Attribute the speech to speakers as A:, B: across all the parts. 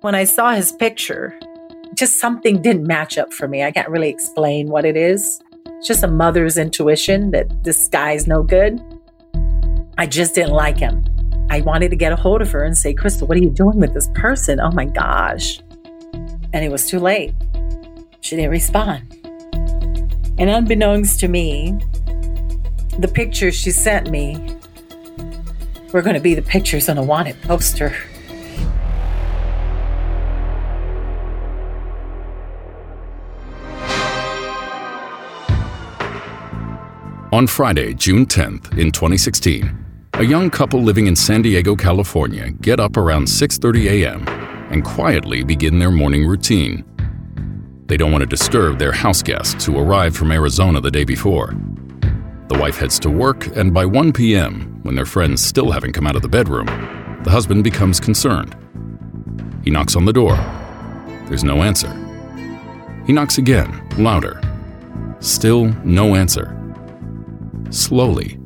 A: When I saw his picture, just something didn't match up for me. I can't really explain what it is. It's just a mother's intuition that this guy's no good. I just didn't like him. I wanted to get a hold of her and say, Crystal, what are you doing with this person? Oh my gosh. And it was too late. She didn't respond. And unbeknownst to me, the pictures she sent me were going to be the pictures on a wanted poster.
B: On Friday, June 10th, in 2016, a young couple living in San Diego, California get up around 6:30 a.m. and quietly begin their morning routine. They don't want to disturb their house guests who arrived from Arizona the day before. The wife heads to work, and by 1 p.m., when their friends still haven't come out of the bedroom, the husband becomes concerned. He knocks on the door. There's no answer. He knocks again, louder. Still no answer. Slowly,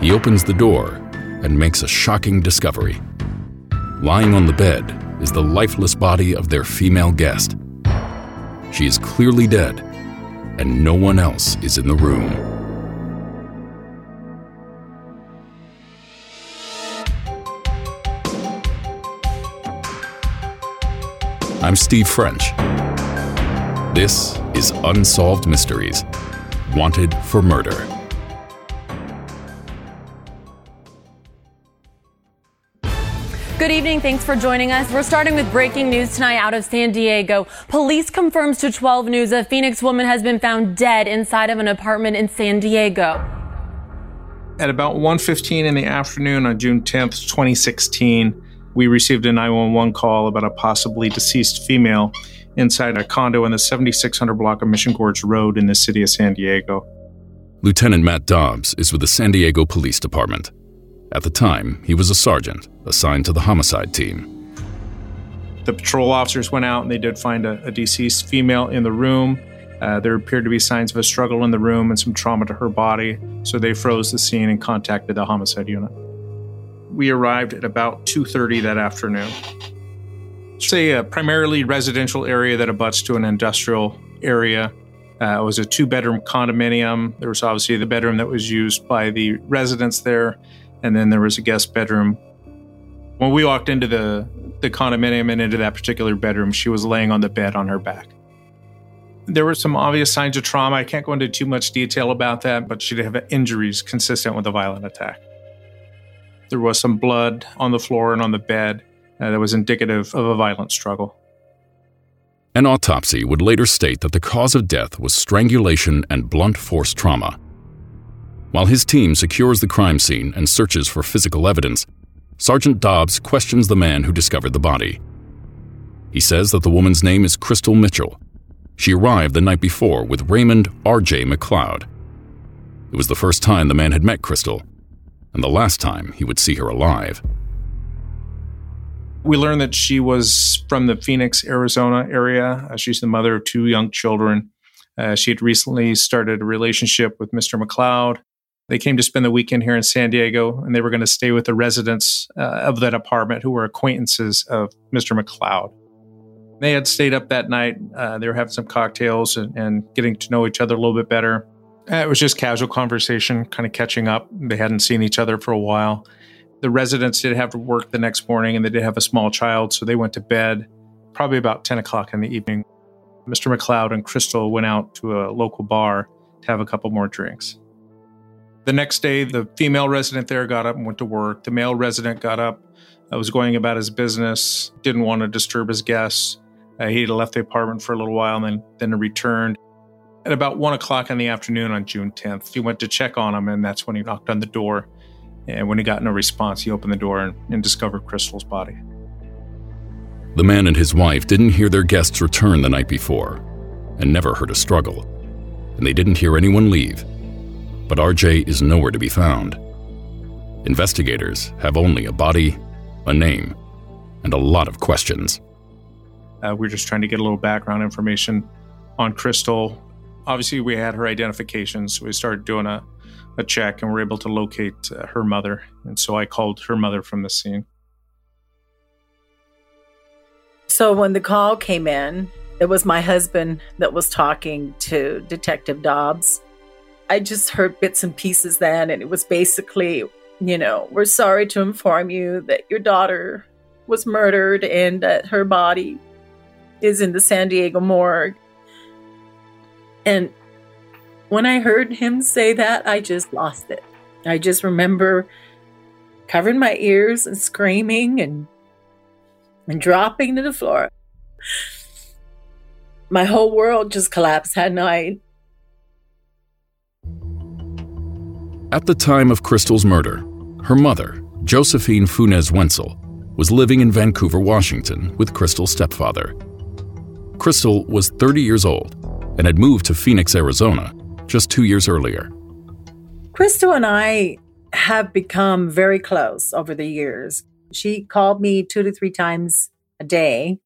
B: he opens the door and makes a shocking discovery. Lying on the bed is the lifeless body of their female guest. She is clearly dead, and no one else is in the room. I'm Steve French. This is Unsolved Mysteries Wanted for Murder.
C: Good evening. Thanks for joining us. We're starting with breaking news tonight out of San Diego. Police confirms to 12 News a Phoenix woman has been found dead inside of an apartment in San Diego.
D: At about 1:15 in the afternoon on June 10th, 2016, we received a 911 call about a possibly deceased female inside a condo in the 7600 block of Mission Gorge Road in the city of San Diego.
B: Lieutenant Matt Dobbs is with the San Diego Police Department. At the time, he was a sergeant assigned to the homicide team.
D: The patrol officers went out and they did find a, a deceased female in the room. Uh, there appeared to be signs of a struggle in the room and some trauma to her body, so they froze the scene and contacted the homicide unit. We arrived at about 2:30 that afternoon. It's a, primarily residential area that abuts to an industrial area. Uh, it was a two-bedroom condominium. There was obviously the bedroom that was used by the residents there, and then there was a guest bedroom. When we walked into the, the condominium and into that particular bedroom, she was laying on the bed on her back. There were some obvious signs of trauma. I can't go into too much detail about that, but she did have injuries consistent with a violent attack. There was some blood on the floor and on the bed uh, that was indicative of a violent struggle.
B: An autopsy would later state that the cause of death was strangulation and blunt force trauma. While his team secures the crime scene and searches for physical evidence, Sergeant Dobbs questions the man who discovered the body. He says that the woman's name is Crystal Mitchell. She arrived the night before with Raymond R.J. McLeod. It was the first time the man had met Crystal, and the last time he would see her alive.
D: We learned that she was from the Phoenix, Arizona area. Uh, she's the mother of two young children. Uh, she had recently started a relationship with Mr. McLeod. They came to spend the weekend here in San Diego, and they were going to stay with the residents uh, of that apartment who were acquaintances of Mr. McLeod. They had stayed up that night. Uh, they were having some cocktails and, and, getting to know each other a little bit better. Uh, it was just casual conversation, kind of catching up. They hadn't seen each other for a while. The residents did have to work the next morning, and they did have a small child, so they went to bed probably about 10 o'clock in the evening. Mr. McLeod and Crystal went out to a local bar to have a couple more drinks. The next day, the female resident there got up and went to work. The male resident got up, uh, was going about his business, didn't want to disturb his guests. Uh, he had left the apartment for a little while and then, then returned. At about one o'clock in the afternoon on June 10th, he went to check on him, and that's when he knocked on the door. And when he got no response, he opened the door and, and discovered Crystal's body.
B: The man and his wife didn't hear their guests return the night before and never heard a struggle, and they didn't hear anyone leave but RJ is nowhere to be found. Investigators have only a body, a name, and a lot of questions.
D: Uh, we're just trying to get a little background information on Crystal. Obviously, we had her identification, so we started doing a, a check and were able to locate uh, her mother. And so I called her mother from the scene.
A: So when the call came in, it was my husband that was talking to Detective Dobbs. I just heard bits and pieces then, and it was basically, you know, we're sorry to inform you that your daughter was murdered and that her body is in the San Diego morgue. And when I heard him say that, I just lost it. I just remember covering my ears and screaming and and dropping to the floor. My whole world just collapsed that night.
B: At the time of Crystal's murder, her mother, Josephine Funes Wenzel, was living in Vancouver, Washington with Crystal's stepfather. Crystal was 30 years old and had moved to Phoenix, Arizona just two years earlier.
A: Crystal and I have become very close over the years. She called me two to three times a day.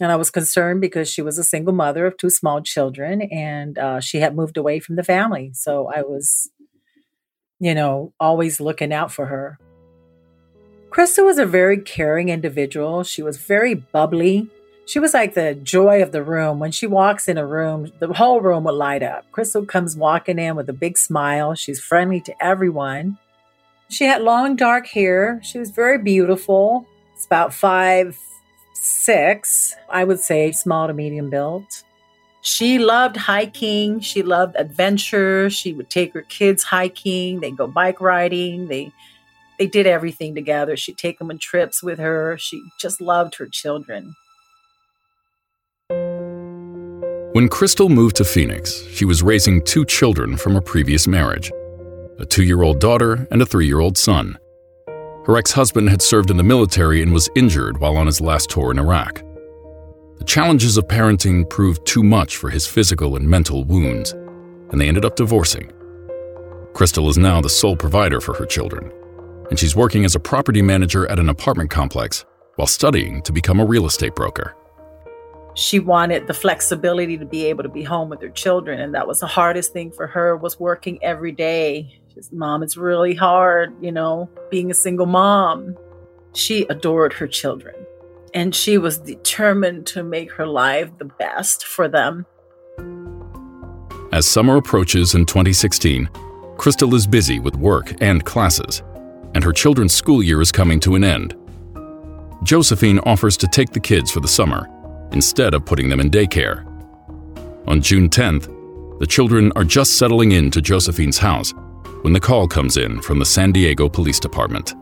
A: And I was concerned because she was a single mother of two small children and uh, she had moved away from the family. So I was, you know, always looking out for her. Crystal was a very caring individual. She was very bubbly. She was like the joy of the room. When she walks in a room, the whole room would light up. Crystal comes walking in with a big smile. She's friendly to everyone. She had long dark hair. She was very beautiful. It's about five, six, I would say small to medium built. She loved hiking. She loved adventure. She would take her kids hiking. They go bike riding. They they did everything together. She'd take them on trips with her. She just loved her children.
B: When Crystal moved to Phoenix, she was raising two children from a previous marriage a two year old daughter, and a three year old son. Her ex husband had served in the military and was injured while on his last tour in Iraq. The challenges of parenting proved too much for his physical and mental wounds, and they ended up divorcing. Crystal is now the sole provider for her children, and she's working as a property manager at an apartment complex while studying to become a real estate broker.
A: She wanted the flexibility to be able to be home with her children, and that was the hardest thing for her was working every day says, Mom, it's really hard, you know, being a single mom. She adored her children and she was determined to make her life the best for them.
B: As summer approaches in 2016, Crystal is busy with work and classes, and her children's school year is coming to an end. Josephine offers to take the kids for the summer instead of putting them in daycare. On June 10th, the children are just settling into Josephine's house when the call comes in from the San Diego Police Department.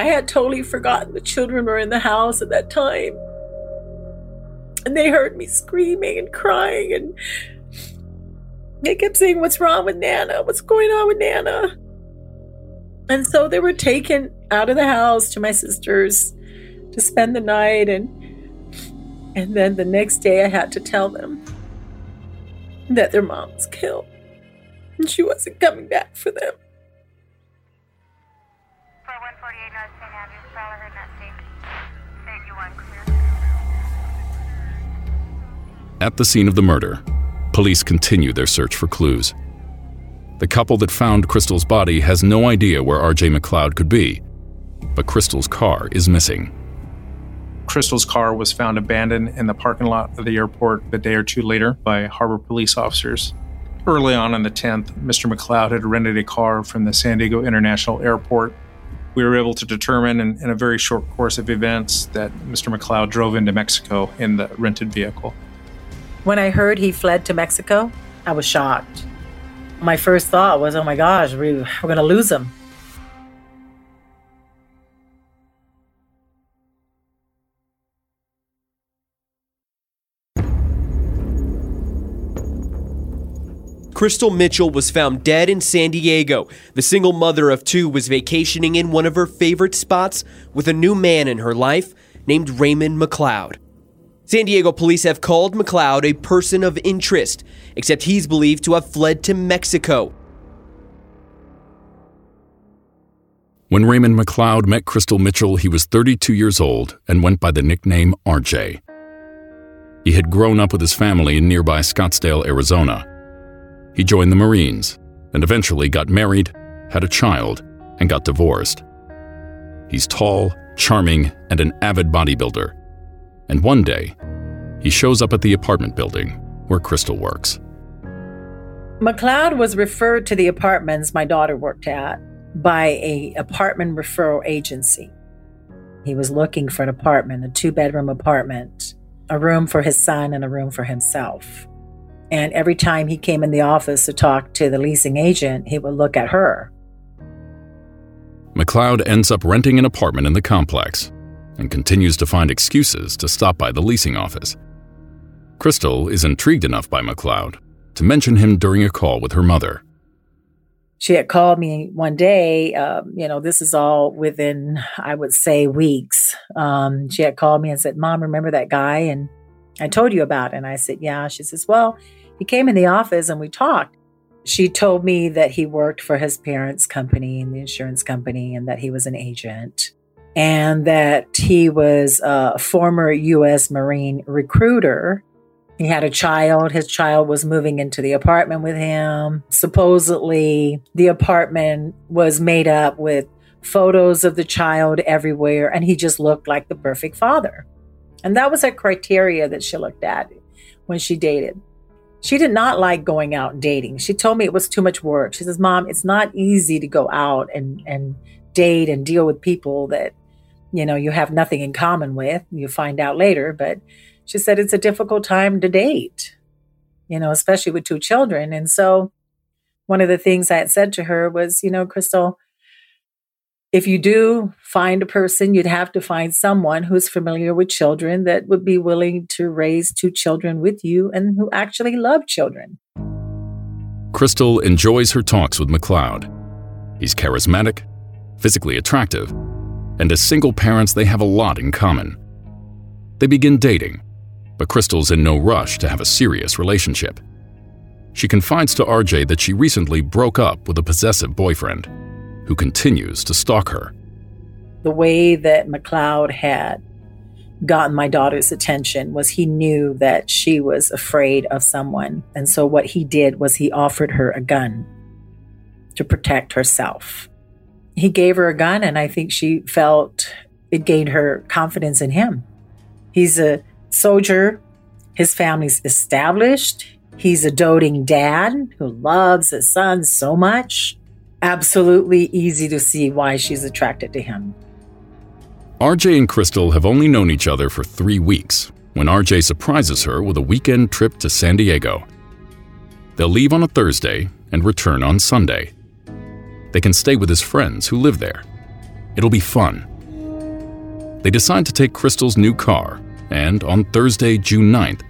A: I had totally forgotten the children were in the house at that time. And they heard me screaming and crying, and they kept saying, What's wrong with Nana? What's going on with Nana? And so they were taken out of the house to my sister's to spend the night and and then the next day I had to tell them that their mom was killed and she wasn't coming back for them.
B: At the scene of the murder, police continue their search for clues. The couple that found Crystal's body has no idea where RJ McLeod could be, but Crystal's car is missing.
D: Crystal's car was found abandoned in the parking lot of the airport a day or two later by harbor police officers. Early on on the 10th, Mr. McLeod had rented a car from the San Diego International Airport. We were able to determine in, in a very short course of events that Mr. McLeod drove into Mexico in the rented vehicle.
A: When I heard he fled to Mexico, I was shocked. My first thought was, oh my gosh, we, we're going to lose him.
E: Crystal Mitchell was found dead in San Diego. The single mother of two was vacationing in one of her favorite spots with a new man in her life named Raymond McLeod. San Diego police have called McLeod a person of interest, except he's believed to have fled to Mexico.
B: When Raymond McLeod met Crystal Mitchell, he was 32 years old and went by the nickname RJ. He had grown up with his family in nearby Scottsdale, Arizona. He joined the Marines and eventually got married, had a child, and got divorced. He's tall, charming, and an avid bodybuilder. And one day, he shows up at the apartment building where Crystal works.
A: McLeod was referred to the apartments my daughter worked at by a apartment referral agency. He was looking for an apartment, a two bedroom apartment, a room for his son and a room for himself. And every time he came in the office to talk to the leasing agent, he would look at her.
B: McLeod ends up renting an apartment in the complex and continues to find excuses to stop by the leasing office. Crystal is intrigued enough by McLeod to mention him during a call with her mother.
A: She had called me one day. Um, you know, this is all within, I would say, weeks. Um, she had called me and said, Mom, remember that guy? And I told you about it. And I said, Yeah. She says, Well, he came in the office and we talked. She told me that he worked for his parents' company and the insurance company and that he was an agent and that he was a former U.S. Marine recruiter he had a child. His child was moving into the apartment with him. Supposedly, the apartment was made up with photos of the child everywhere, and he just looked like the perfect father. And that was a criteria that she looked at when she dated. She did not like going out dating. She told me it was too much work. She says, Mom, it's not easy to go out and, and date and deal with people that, you know, you have nothing in common with. You find out later, but she said it's a difficult time to date, you know, especially with two children. And so one of the things I had said to her was, you know, Crystal, if you do find a person, you'd have to find someone who's familiar with children that would be willing to raise two children with you and who actually love children.
B: Crystal enjoys her talks with McLeod. He's charismatic, physically attractive, and as single parents, they have a lot in common. They begin dating, but Crystal's in no rush to have a serious relationship. She confides to RJ that she recently broke up with a possessive boyfriend who continues to stalk her.
A: The way that McLeod had gotten my daughter's attention was he knew that she was afraid of someone. And so what he did was he offered her a gun to protect herself. He gave her a gun, and I think she felt it gained her confidence in him. He's a soldier. His family's established. He's a doting dad who loves his son so much. Absolutely easy to see why she's attracted to him.
B: RJ and Crystal have only known each other for three weeks when RJ surprises her with a weekend trip to San Diego. They'll leave on a Thursday and return on Sunday. They can stay with his friends who live there. It'll be fun. They decide to take Crystal's new car and on Thursday, June 9th,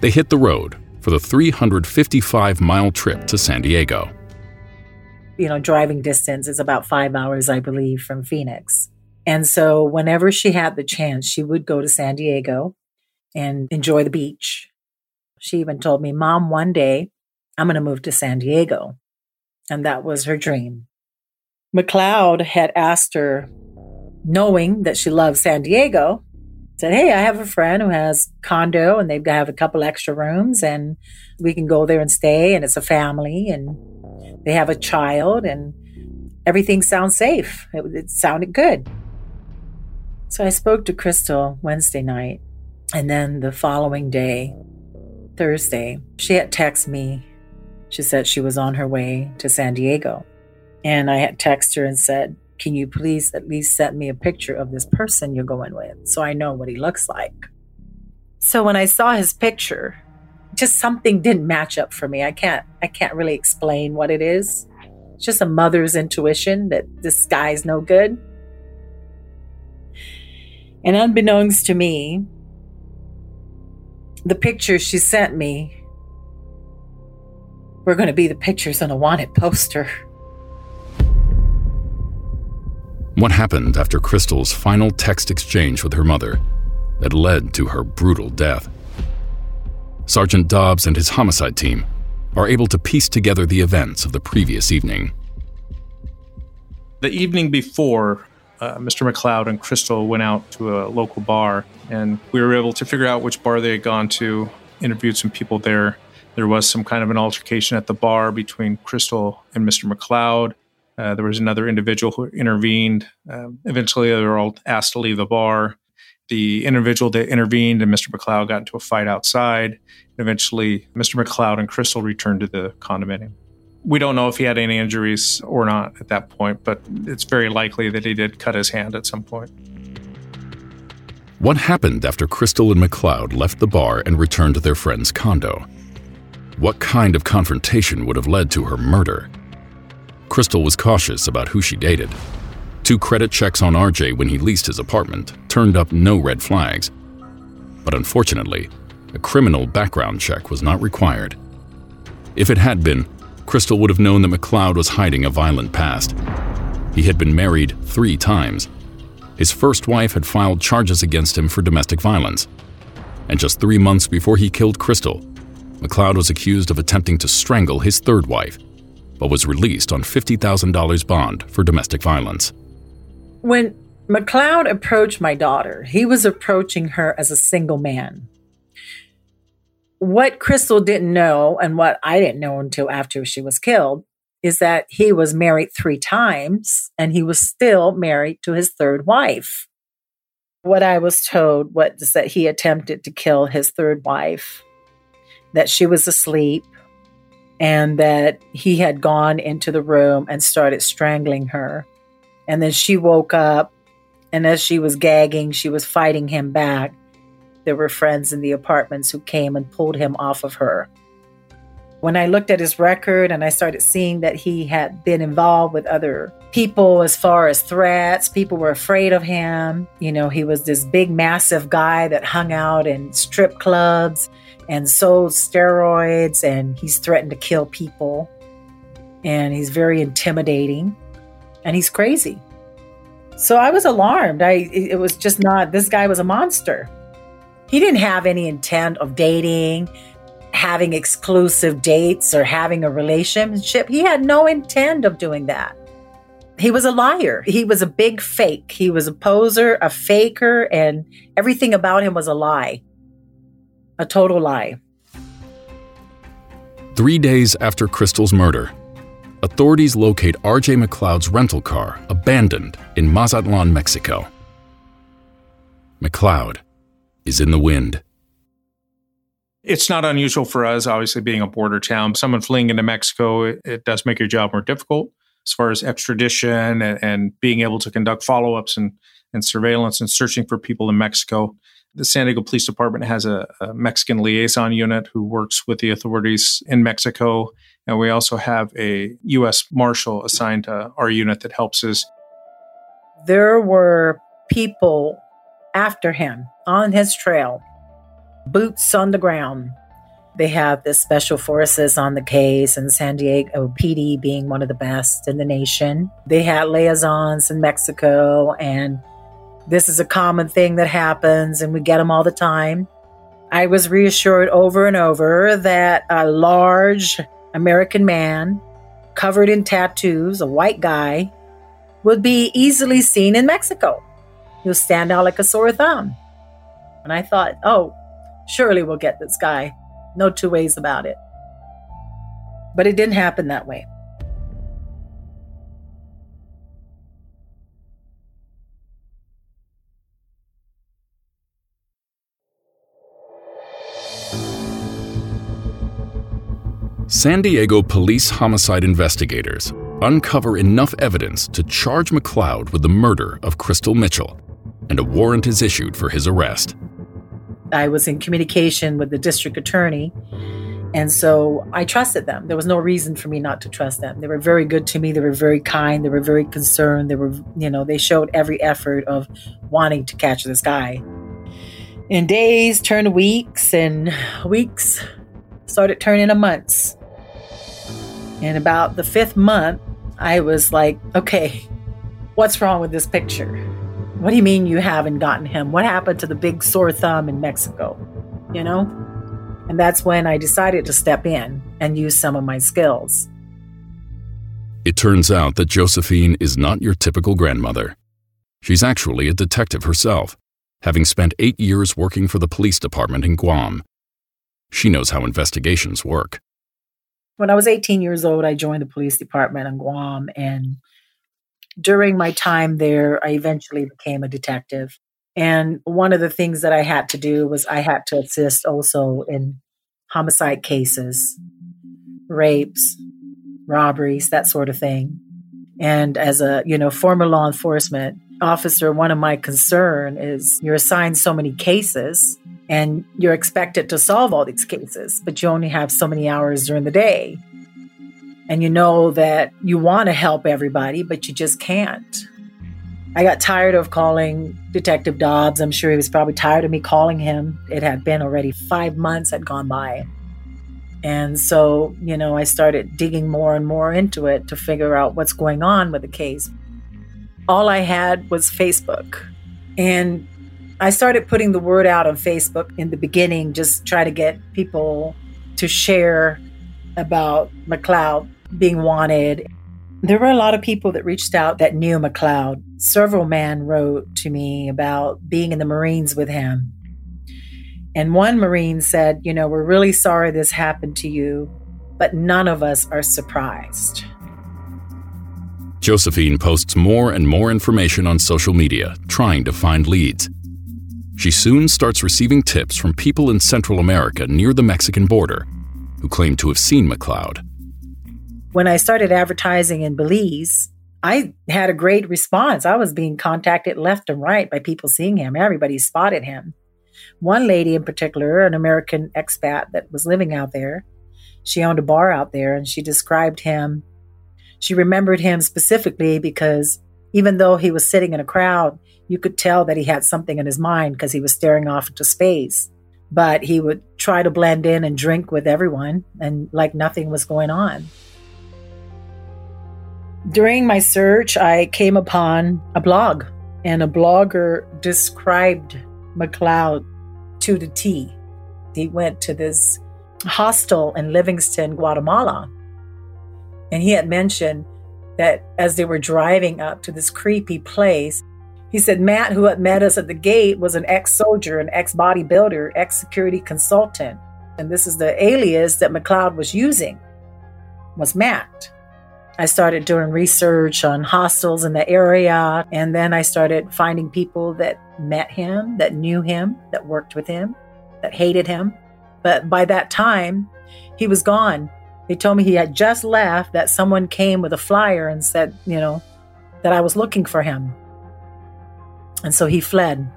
B: they hit the road for the 355 mile trip to San Diego.
A: You know, driving distance is about five hours, I believe, from Phoenix. And so, whenever she had the chance, she would go to San Diego and enjoy the beach. She even told me, Mom, one day I'm going to move to San Diego. And that was her dream. McLeod had asked her, knowing that she loved San Diego, said, Hey, I have a friend who has condo and they have a couple extra rooms and we can go there and stay and it's a family and they have a child and everything sounds safe. It, it sounded good. So I spoke to Crystal Wednesday night and then the following day, Thursday, she had texted me. She said she was on her way to San Diego. And I had texted her and said, can you please at least send me a picture of this person you're going with so I know what he looks like? So when I saw his picture, just something didn't match up for me. I can't I can't really explain what it is. It's just a mother's intuition that this guy's no good. And unbeknownst to me, the pictures she sent me were going to be the pictures on a wanted poster.
B: What happened after Crystal's final text exchange with her mother that led to her brutal death? Sergeant Dobbs and his homicide team are able to piece together the events of the previous evening.
D: The evening before, uh, Mr. McLeod and Crystal went out to a local bar, and we were able to figure out which bar they had gone to, interviewed some people there. There was some kind of an altercation at the bar between Crystal and Mr. McLeod. Uh, there was another individual who intervened. Um, eventually, they were all asked to leave the bar. The individual that intervened and Mr. McLeod got into a fight outside. Eventually, Mr. McLeod and Crystal returned to the condominium. We don't know if he had any injuries or not at that point, but it's very likely that he did cut his hand at some point.
B: What happened after Crystal and McLeod left the bar and returned to their friend's condo? What kind of confrontation would have led to her murder? Crystal was cautious about who she dated. Two credit checks on RJ when he leased his apartment turned up no red flags. But unfortunately, a criminal background check was not required. If it had been, Crystal would have known that McLeod was hiding a violent past. He had been married three times. His first wife had filed charges against him for domestic violence. And just three months before he killed Crystal, McLeod was accused of attempting to strangle his third wife but was released on $50,000 bond for domestic violence.
A: When McLeod approached my daughter, he was approaching her as a single man. What Crystal didn't know, and what I didn't know until after she was killed, is that he was married three times and he was still married to his third wife. What I was told was that he attempted to kill his third wife, that she was asleep, and that he had gone into the room and started strangling her. And then she woke up, and as she was gagging, she was fighting him back. There were friends in the apartments who came and pulled him off of her. When I looked at his record and I started seeing that he had been involved with other people as far as threats, people were afraid of him. You know, he was this big, massive guy that hung out in strip clubs and sold steroids, and he's threatened to kill people. And he's very intimidating, and he's crazy. So I was alarmed. I it was just not this guy was a monster. He didn't have any intent of dating, having exclusive dates or having a relationship. He had no intent of doing that. He was a liar. He was a big fake. He was a poser, a faker, and everything about him was a lie a total lie.
B: Three days after Crystal's murder, authorities locate RJ McLeod's rental car abandoned in Mazatlan, Mexico. McLeod is in the wind.
D: It's not unusual for us, obviously, being a border town. Someone fleeing into Mexico, it, it does make your job more difficult as far as extradition and, and being able to conduct follow ups and, and surveillance and searching for people in Mexico the San Diego Police Department has a, a, Mexican liaison unit who works with the authorities in Mexico. And we also have a U.S. Marshal assigned to our unit that helps us.
A: There were people after him on his trail, boots on the ground. They have the special forces on the case, and San Diego PD being one of the best in the nation. They had liaisons in Mexico and this is a common thing that happens and we get them all the time. I was reassured over and over that a large American man covered in tattoos, a white guy, would be easily seen in Mexico. He'll stand out like a sore thumb. And I thought, oh, surely we'll get this guy. No two ways about it. But it didn't happen that way.
B: San Diego police homicide investigators uncover enough evidence to charge McLeod with the murder of Crystal Mitchell, and a warrant is issued for his arrest.
A: I was in communication with the district attorney, and so I trusted them. There was no reason for me not to trust them. They were very good to me. They were very kind. They were very concerned. They were, you know, they showed every effort of wanting to catch this guy. And days turned weeks, and weeks started turning to months. And about the fifth month, I was like, okay, what's wrong with this picture? What do you mean you haven't gotten him? What happened to the big sore thumb in Mexico? You know? And that's when I decided to step in and use some of my skills.
B: It turns out that Josephine is not your typical grandmother. She's actually a detective herself, having spent eight years working for the police department in Guam. She knows how investigations work.
A: When I was 18 years old, I joined the police department in Guam. And during my time there, I eventually became a detective. And one of the things that I had to do was I had to assist also in homicide cases, rapes, robberies, that sort of thing. And as a, you know, former law enforcement officer, one of my concern is you're assigned so many cases and you're expected to solve all these cases, but you only have so many hours during the day. And you know that you want to help everybody, but you just can't. I got tired of calling Detective Dobbs. I'm sure he was probably tired of me calling him. It had been already five months had gone by. And so, you know, I started digging more and more into it to figure out what's going on with the case. All I had was Facebook. And I started putting the word out on Facebook in the beginning, just try to get people to share about McLeod being wanted. There were a lot of people that reached out that knew McLeod. Several men wrote to me about being in the Marines with him and one Marine said, You know, we're really sorry this happened to you, but none of us are surprised.
B: Josephine posts more and more information on social media, trying to find leads. She soon starts receiving tips from people in Central America near the Mexican border who claim to have seen McLeod.
A: When I started advertising in Belize, I had a great response. I was being contacted left and right by people seeing him. Everybody spotted him. One lady in particular, an American expat that was living out there, she owned a bar out there and she described him. She remembered him specifically because even though he was sitting in a crowd, you could tell that he had something in his mind because he was staring off into space. But he would try to blend in and drink with everyone and like nothing was going on. During my search, I came upon a blog, and a blogger described McLeod to the T. He went to this hostel in Livingston, Guatemala. And he had mentioned that as they were driving up to this creepy place, he said Matt, who had met us at the gate, was an ex soldier, an ex bodybuilder, ex security consultant. And this is the alias that McLeod was using, was Matt. I started doing research on hostels in the area, and then I started finding people that met him, that knew him, that worked with him, that hated him. But by that time, he was gone. They told me he had just left, that someone came with a flyer and said, you know, that I was looking for him. And so he fled.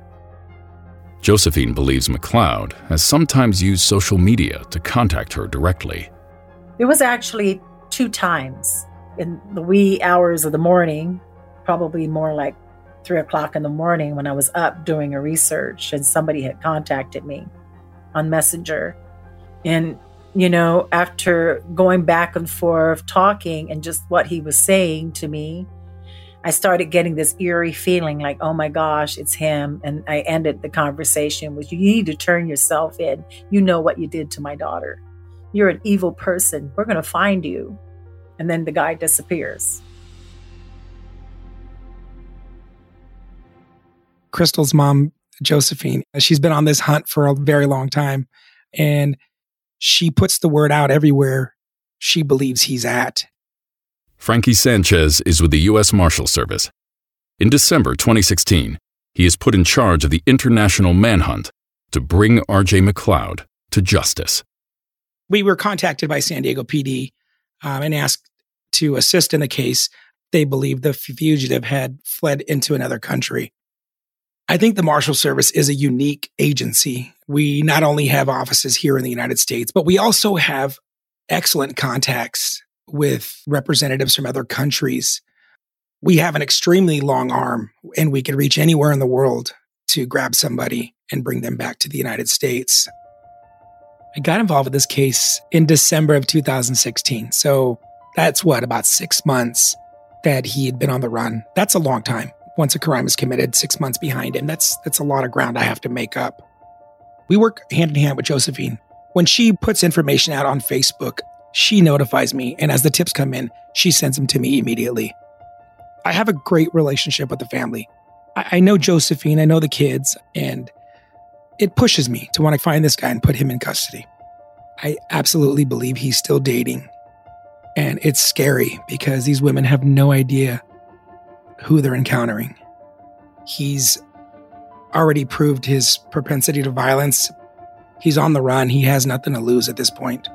B: Josephine believes McLeod has sometimes used social media to contact her directly.
A: It was actually two times in the wee hours of the morning, probably more like three o'clock in the morning when I was up doing a research and somebody had contacted me on Messenger. And, you know, after going back and forth talking and just what he was saying to me, I started getting this eerie feeling like, oh my gosh, it's him. And I ended the conversation with you need to turn yourself in. You know what you did to my daughter. You're an evil person. We're going to find you and then the guy disappears.
F: Crystal's mom, Josephine, she's been on this hunt for a very long time. And she puts the word out everywhere she believes he's at.
B: Frankie Sanchez is with the U.S. Marshal Service. In December 2016, he is put in charge of the international manhunt to bring RJ McLeod to justice.
F: We were contacted by San Diego PD um, and asked to assist in the case. They believed the fugitive had fled into another country. I think the Marshal Service is a unique agency. We not only have offices here in the United States, but we also have excellent contacts with representatives from other countries. We have an extremely long arm and we can reach anywhere in the world to grab somebody and bring them back to the United States. I got involved with this case in December of 2016. So that's what, about six months that he had been on the run. That's a long time. Once a crime is committed, six months behind him, that's, that's a lot of ground I have to make up. We work hand in hand with Josephine. When she puts information out on Facebook, she notifies me. And as the tips come in, she sends them to me immediately. I have a great relationship with the family. I, I know Josephine, I know the kids, and it pushes me to want to find this guy and put him in custody. I absolutely believe he's still dating And it's scary because these women have no idea who they're encountering. He's already proved his propensity to violence. He's on the run. He has nothing to lose at this point.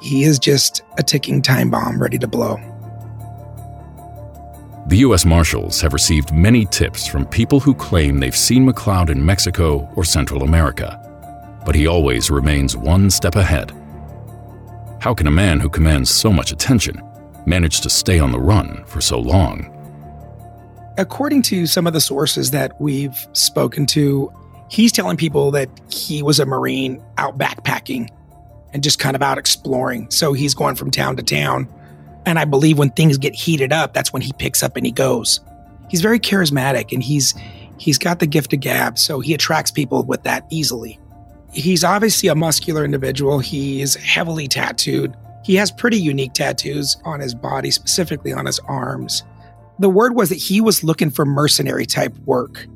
F: He is just a ticking time bomb ready to blow.
B: The U.S. Marshals have received many tips from people who claim they've seen McLeod in Mexico or Central America, but he always remains one step ahead. How can a man who commands so much attention manage to stay on the run for so long?
F: According to some of the sources that we've spoken to, he's telling people that he was a Marine out backpacking and just kind of out exploring. So he's going from town to town. And I believe when things get heated up, that's when he picks up and he goes. He's very charismatic and he's he's got the gift of gab, so he attracts people with that easily. He's obviously a muscular individual. He is heavily tattooed. He has pretty unique tattoos on his body, specifically on his arms the word was that he was looking for mercenary type work.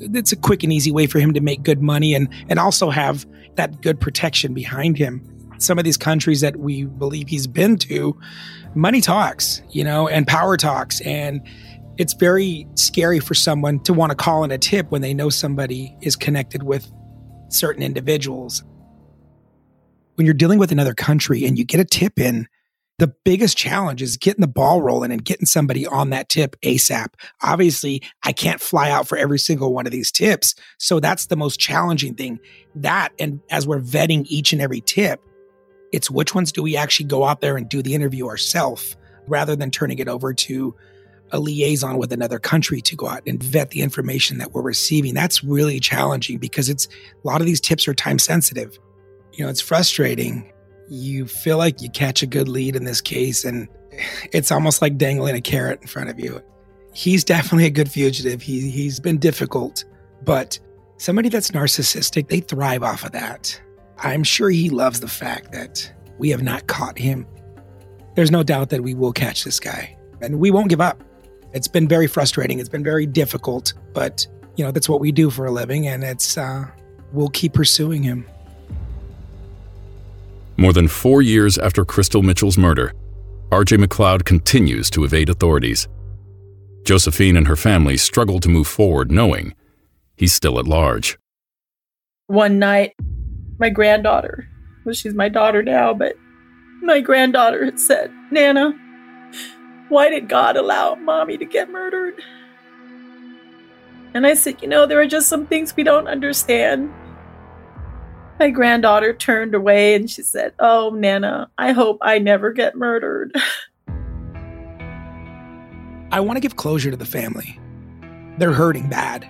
F: It's a quick and easy way for him to make good money and, and also have that good protection behind him. Some of these countries that we believe he's been to, money talks, you know, and power talks. And it's very scary for someone to want to call in a tip when they know somebody is connected with certain individuals. When you're dealing with another country and you get a tip in, the biggest challenge is getting the ball rolling and getting somebody on that tip ASAP. Obviously, I can't fly out for every single one of these tips. So that's the most challenging thing. That, and as we're vetting each and every tip, it's which ones do we actually go out there and do the interview ourselves rather than turning it over to a liaison with another country to go out and vet the information that we're receiving. That's really challenging because it's a lot of these tips are time sensitive. You know, it's frustrating you feel like you catch a good lead in this case, and it's almost like dangling a carrot in front of you. He's definitely a good fugitive. He, he's been difficult, but somebody that's narcissistic, they thrive off of that. I'm sure he loves the fact that we have not caught him. There's no doubt that we will catch this guy, and we won't give up. It's been very frustrating. It's been very difficult, but you know that's what we do for a living, and it's uh, we'll keep pursuing him.
B: More than four years after Crystal Mitchell's murder, RJ McLeod continues to evade authorities. Josephine and her family struggle to move forward knowing he's still at large.
A: One night, my granddaughter, well, she's my daughter now, but my granddaughter had said, Nana, why did God allow mommy to get murdered? And I said, You know, there are just some things we don't understand. My granddaughter turned away and she said, Oh, Nana, I hope I never get murdered.
F: I want to give closure to the family. They're hurting bad.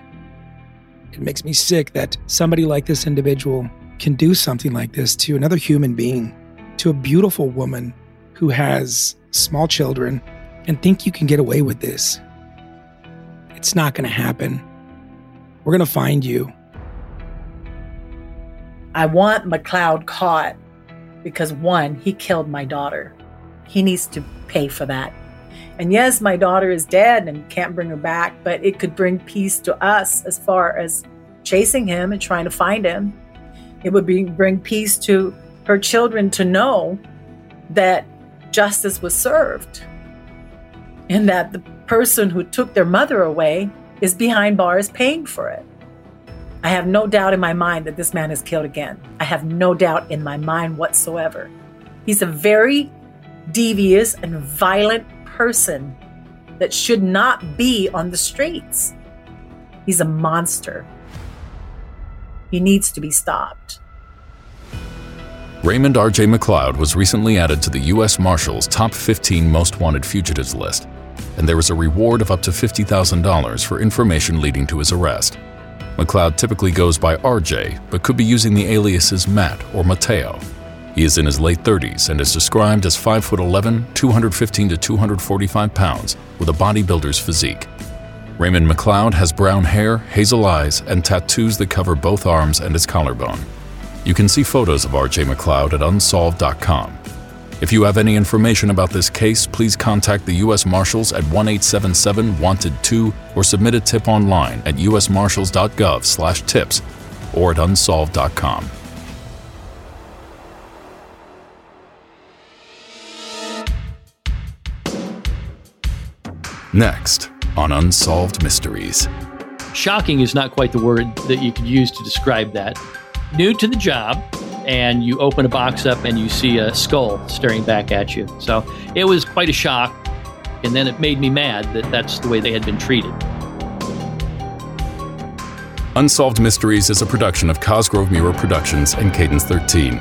F: It makes me sick that somebody like this individual can do something like this to another human being, to a beautiful woman who has small children, and think you can get away with this. It's not going to happen. We're going to find you.
A: I want McLeod caught because one, he killed my daughter. He needs to pay for that. And yes, my daughter is dead and can't bring her back, but it could bring peace to us as far as chasing him and trying to find him. It would be, bring peace to her children to know that justice was served and that the person who took their mother away is behind bars paying for it. I have no doubt in my mind that this man is killed again. I have no doubt in my mind whatsoever. He's a very devious and violent person that should not be on the streets. He's a monster. He needs to be stopped.
B: Raymond R.J. McLeod was recently added to the U.S. Marshals' top 15 most wanted fugitives list, and there is a reward of up to $50,000 for information leading to his arrest. McLeod typically goes by RJ, but could be using the aliases Matt or Mateo. He is in his late 30s and is described as 5'11, 215 to 245 pounds, with a bodybuilder's physique. Raymond McLeod has brown hair, hazel eyes, and tattoos that cover both arms and his collarbone. You can see photos of RJ McLeod at unsolved.com. If you have any information about this case, please contact the U.S. Marshals at 1-877 Wanted 2 or submit a tip online at usmarshals.gov/tips or at unsolved.com. Next on Unsolved Mysteries.
G: Shocking is not quite the word that you could use to describe that. New to the job, and you open a box up and you see a skull staring back at you. So it was quite a shock. And then it made me mad that that's the way they had been treated.
B: Unsolved Mysteries is a production of Cosgrove Meurer Productions and Cadence 13.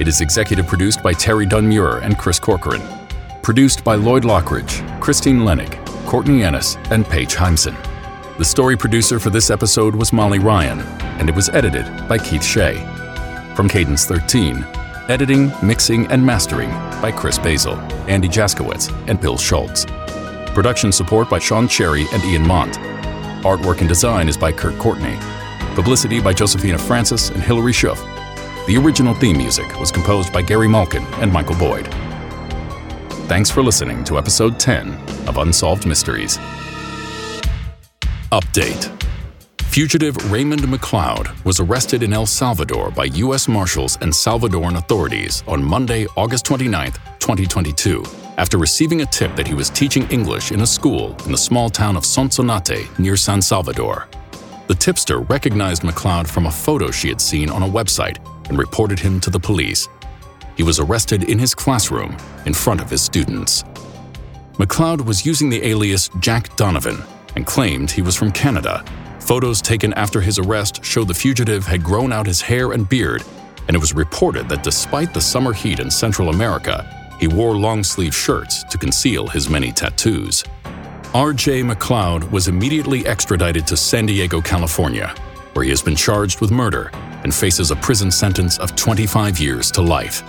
B: It is executive produced by Terry Dunn Meurer and Chris Corcoran. Produced by Lloyd Lockridge, Christine Lenig, Courtney Ennis, and Paige Heimson. The story producer for this episode was Molly Ryan, and it was edited by Keith Shea. From Cadence 13, editing, mixing, and mastering by Chris Basil, Andy Jaskowitz, and Bill Schultz. Production support by Sean Cherry and Ian Mont. Artwork and design is by Kurt Courtney. Publicity by Josephina Francis and Hilary Schuff. The original theme music was composed by Gary Malkin and Michael Boyd. Thanks for listening to episode 10 of Unsolved Mysteries. Update Fugitive Raymond McLeod was arrested in El Salvador by U.S. Marshals and Salvadoran authorities on Monday, August 29, 2022, after receiving a tip that he was teaching English in a school in the small town of Sonsonate near San Salvador. The tipster recognized McLeod from a photo she had seen on a website and reported him to the police. He was arrested in his classroom in front of his students. McLeod was using the alias Jack Donovan and claimed he was from Canada Photos taken after his arrest show the fugitive had grown out his hair and beard, and it was reported that despite the summer heat in Central America, he wore long sleeve shirts to conceal his many tattoos. R.J. McLeod was immediately extradited to San Diego, California, where he has been charged with murder and faces a prison sentence of 25 years to life.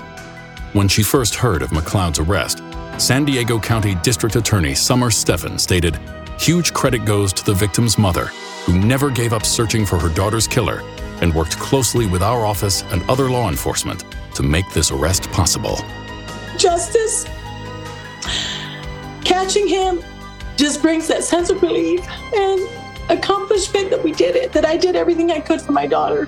B: When she first heard of McLeod's arrest, San Diego County District Attorney Summer Stephan stated, Huge credit goes to the victim's mother who never gave up searching for her daughter's killer and worked closely with our office and other law enforcement to make this arrest possible.
H: Justice, catching him just brings that sense of relief and accomplishment that we did it, that I did everything I could for my daughter.